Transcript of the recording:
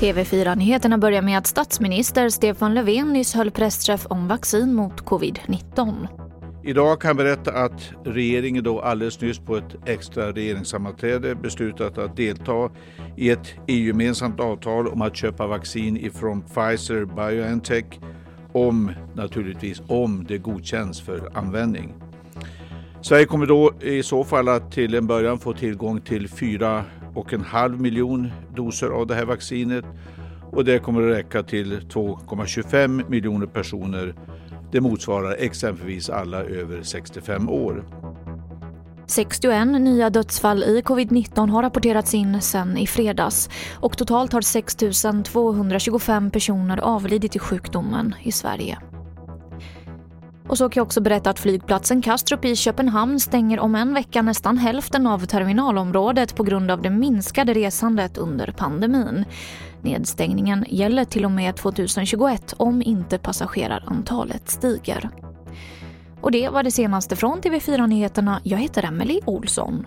TV4-nyheterna börjar med att statsminister Stefan Löfven nyss höll pressträff om vaccin mot covid-19. Idag kan jag berätta att regeringen då alldeles nyss på ett extra regeringssammanträde beslutat att delta i ett EU-gemensamt avtal om att köpa vaccin ifrån Pfizer Biontech om, naturligtvis, om det godkänns för användning. Sverige kommer då i så fall att till en början få tillgång till 4,5 miljon doser av det här vaccinet och det kommer att räcka till 2,25 miljoner personer det motsvarar exempelvis alla över 65 år. 61 nya dödsfall i covid-19 har rapporterats in sedan i fredags och totalt har 6 225 personer avlidit i sjukdomen i Sverige. Och så kan jag också berätta att flygplatsen Kastrup i Köpenhamn stänger om en vecka nästan hälften av terminalområdet på grund av det minskade resandet under pandemin. Nedstängningen gäller till och med 2021 om inte passagerarantalet stiger. Och det var det senaste från TV4 Nyheterna. Jag heter Emily Olsson.